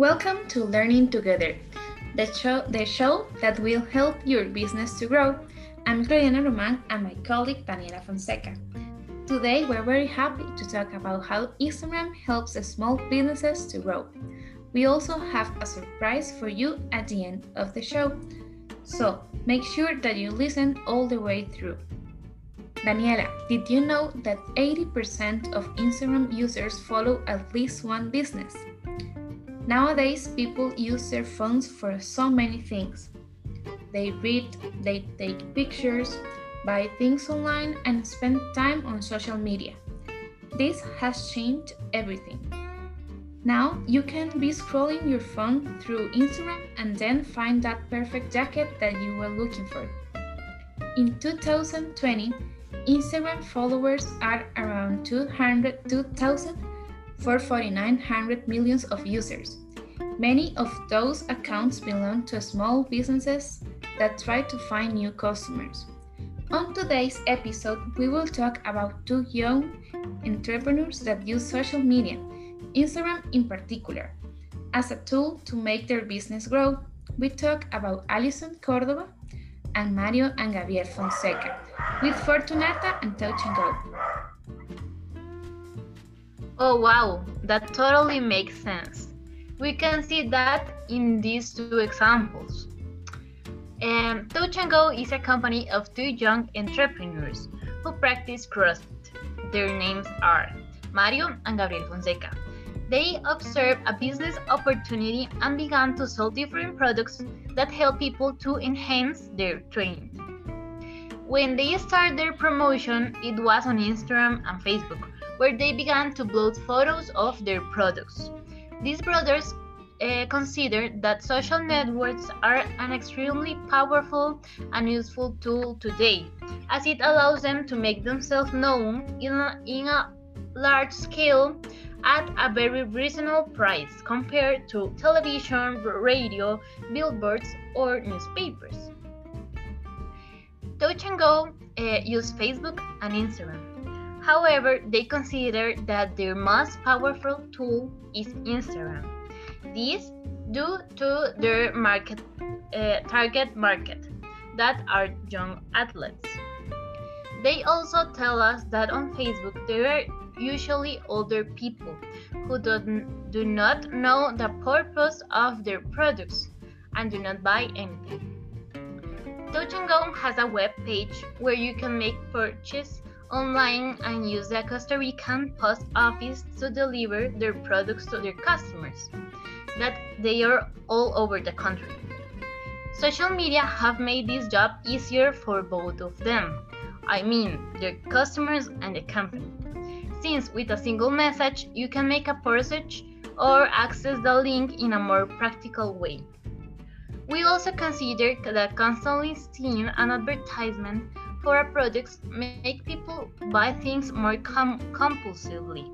Welcome to Learning Together, the show, the show that will help your business to grow. I'm Gloriana Roman and my colleague Daniela Fonseca. Today, we're very happy to talk about how Instagram helps small businesses to grow. We also have a surprise for you at the end of the show, so make sure that you listen all the way through. Daniela, did you know that 80% of Instagram users follow at least one business? Nowadays, people use their phones for so many things. They read, they take pictures, buy things online, and spend time on social media. This has changed everything. Now you can be scrolling your phone through Instagram and then find that perfect jacket that you were looking for. In 2020, Instagram followers are around 202,000 for 4,900 millions of users. Many of those accounts belong to small businesses that try to find new customers. On today's episode, we will talk about two young entrepreneurs that use social media, Instagram in particular, as a tool to make their business grow. We talk about Alison Cordova and Mario and Gabriel Fonseca with Fortunata and Touch and Go. Oh wow, that totally makes sense. We can see that in these two examples. Um, Touch and Go is a company of two young entrepreneurs who practice CrossFit. Their names are Mario and Gabriel Fonseca. They observed a business opportunity and began to sell different products that help people to enhance their training. When they started their promotion, it was on Instagram and Facebook, where they began to upload photos of their products. These brothers uh, consider that social networks are an extremely powerful and useful tool today, as it allows them to make themselves known in a, in a large scale at a very reasonable price compared to television, radio, billboards, or newspapers. Touch and Go uh, use Facebook and Instagram. However, they consider that their most powerful tool is Instagram. This due to their market uh, target market that are young athletes. They also tell us that on Facebook there are usually older people who do, do not know the purpose of their products and do not buy anything. Touch and Go has a web page where you can make purchase online and use the Costa Rican post office to deliver their products to their customers that they are all over the country. Social media have made this job easier for both of them. I mean, their customers and the company. Since with a single message, you can make a purchase or access the link in a more practical way. We also consider that constantly seeing an advertisement for a product make people buy things more com compulsively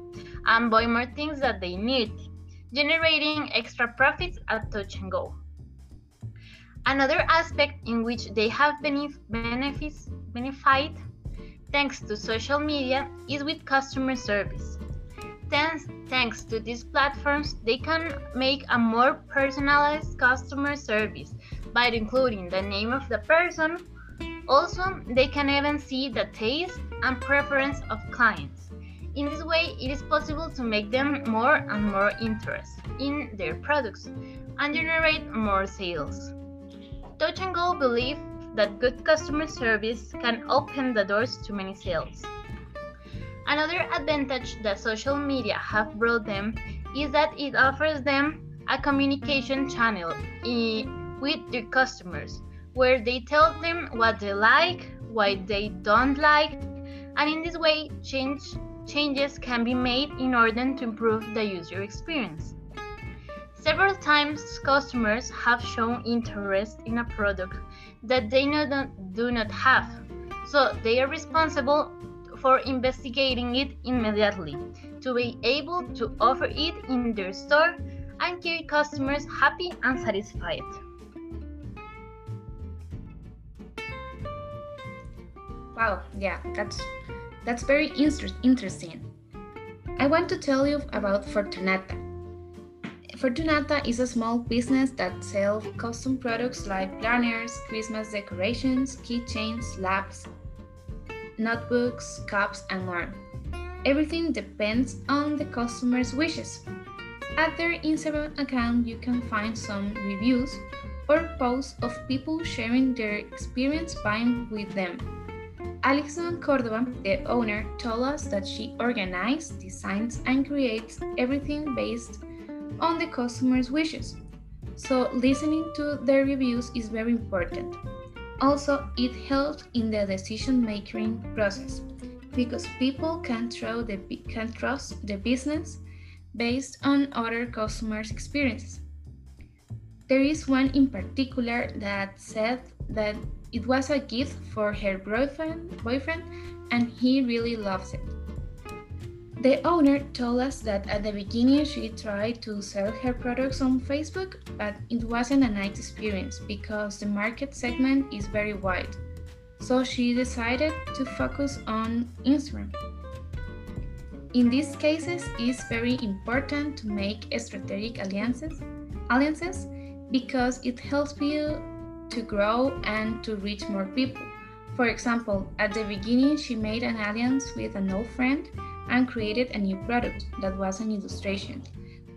and buy more things that they need, generating extra profits at Touch and Go. Another aspect in which they have benef benefits, benefited thanks to social media is with customer service. Thanks, thanks to these platforms, they can make a more personalized customer service by including the name of the person. Also, they can even see the taste and preference of clients. In this way, it is possible to make them more and more interested in their products and generate more sales. Touch and Go believe that good customer service can open the doors to many sales. Another advantage that social media have brought them is that it offers them a communication channel eh, with their customers where they tell them what they like, what they don't like, and in this way change, changes can be made in order to improve the user experience. Several times customers have shown interest in a product that they do not have, so they are responsible for investigating it immediately to be able to offer it in their store and keep customers happy and satisfied. Wow, yeah, that's that's very inter interesting. I want to tell you about Fortunata. Fortunata is a small business that sells custom products like planners, Christmas decorations, keychains, lamps, notebooks, cups, and more. Everything depends on the customer's wishes. At their Instagram account, you can find some reviews or posts of people sharing their experience buying with them. Alison Cordova, the owner, told us that she organizes, designs, and creates everything based on the customer's wishes. So, listening to their reviews is very important. Also, it helps in the decision making process because people can, the, can trust the business based on other customers' experiences. There is one in particular that said that it was a gift for her boyfriend, boyfriend and he really loves it. The owner told us that at the beginning she tried to sell her products on Facebook, but it wasn't a nice experience because the market segment is very wide. So she decided to focus on Instagram. In these cases, it's very important to make strategic alliances, alliances because it helps you to grow and to reach more people. For example, at the beginning, she made an alliance with an old friend and created a new product that was an illustration.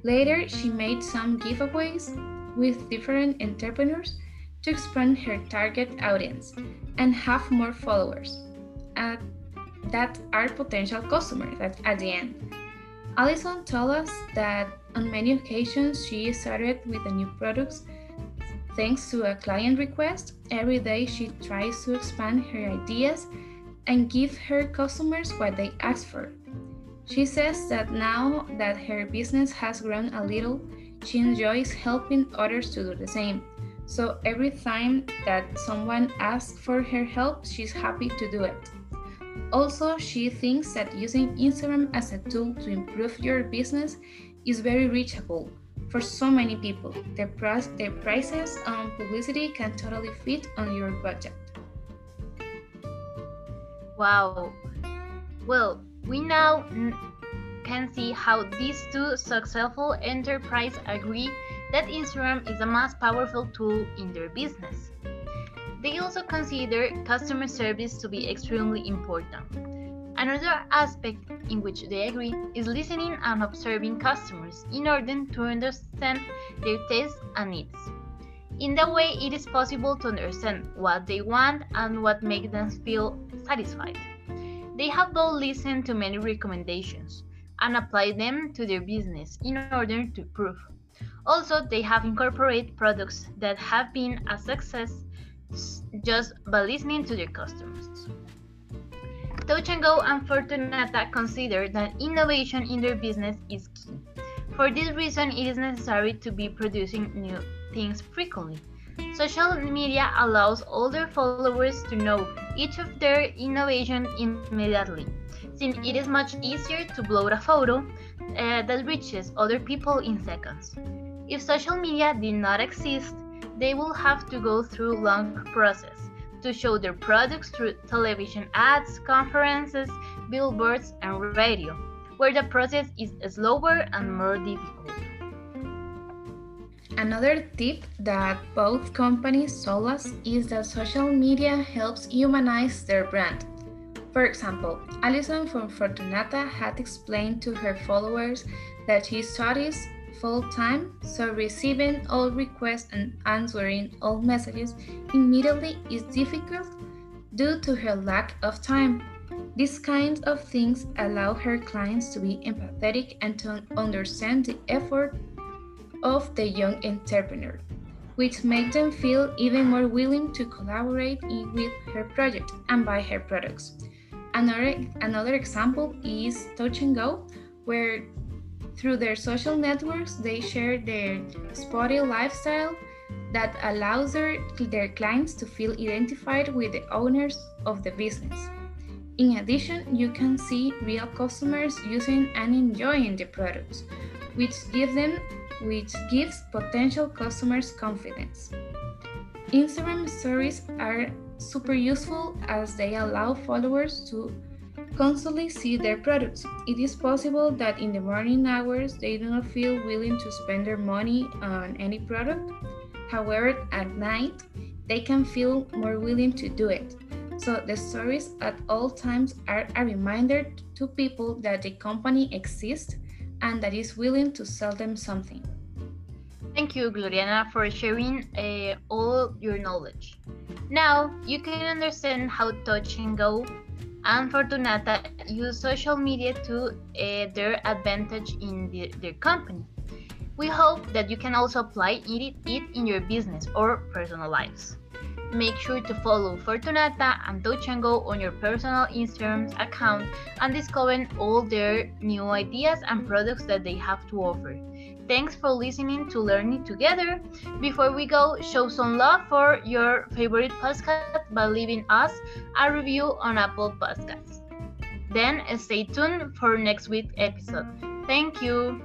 Later, she made some giveaways with different entrepreneurs to expand her target audience and have more followers uh, that are potential customers at, the end. Alison told us that on many occasions she started with a new product thanks to a client request. Every day she tries to expand her ideas and give her customers what they ask for. She says that now that her business has grown a little, she enjoys helping others to do the same. So every time that someone asks for her help, she's happy to do it. Also, she thinks that using Instagram as a tool to improve your business is very reachable for so many people. The, price, the prices on publicity can totally fit on your budget. Wow. Well, we now can see how these two successful enterprises agree that Instagram is the most powerful tool in their business. They also consider customer service to be extremely important. Another aspect in which they agree is listening and observing customers in order to understand their tastes and needs. In that way, it is possible to understand what they want and what makes them feel satisfied. They have both listened to many recommendations and applied them to their business in order to improve. Also, they have incorporated products that have been a success just by listening to their customers. Touch and Go and Fortunata consider that innovation in their business is key. For this reason, it is necessary to be producing new things frequently. Social media allows all their followers to know each of their innovation immediately, since it is much easier to upload a photo uh, that reaches other people in seconds. If social media did not exist, they will have to go through long process to show their products through television ads, conferences, billboards, and radio, where the process is slower and more difficult. Another tip that both companies told us is that social media helps humanize their brand. For example, Alison from Fortunata had explained to her followers that she studies full time, so receiving all requests and answering all messages immediately is difficult due to her lack of time. These kinds of things allow her clients to be empathetic and to understand the effort of the young entrepreneur, which makes them feel even more willing to collaborate with her project and buy her products. Another, another example is Touch and Go, where through their social networks they share their spotty lifestyle that allows their, their clients to feel identified with the owners of the business. In addition, you can see real customers using and enjoying the products, which gives them which gives potential customers confidence. Instagram stories are super useful as they allow followers to constantly see their products. It is possible that in the morning hours they do not feel willing to spend their money on any product. However, at night they can feel more willing to do it. So the stories at all times are a reminder to people that the company exists and that is willing to sell them something. Thank you, Gloriana, for sharing uh, all your knowledge. Now you can understand how Touch and Go and Fortunata use social media to uh, their advantage in the, their company. We hope that you can also apply it, it in your business or personal lives. Make sure to follow Fortunata and Touch and Go on your personal Instagram account and discover all their new ideas and products that they have to offer. Thanks for listening to Learning Together. Before we go, show some love for your favorite podcast by leaving us a review on Apple Podcasts. Then stay tuned for next week's episode. Thank you.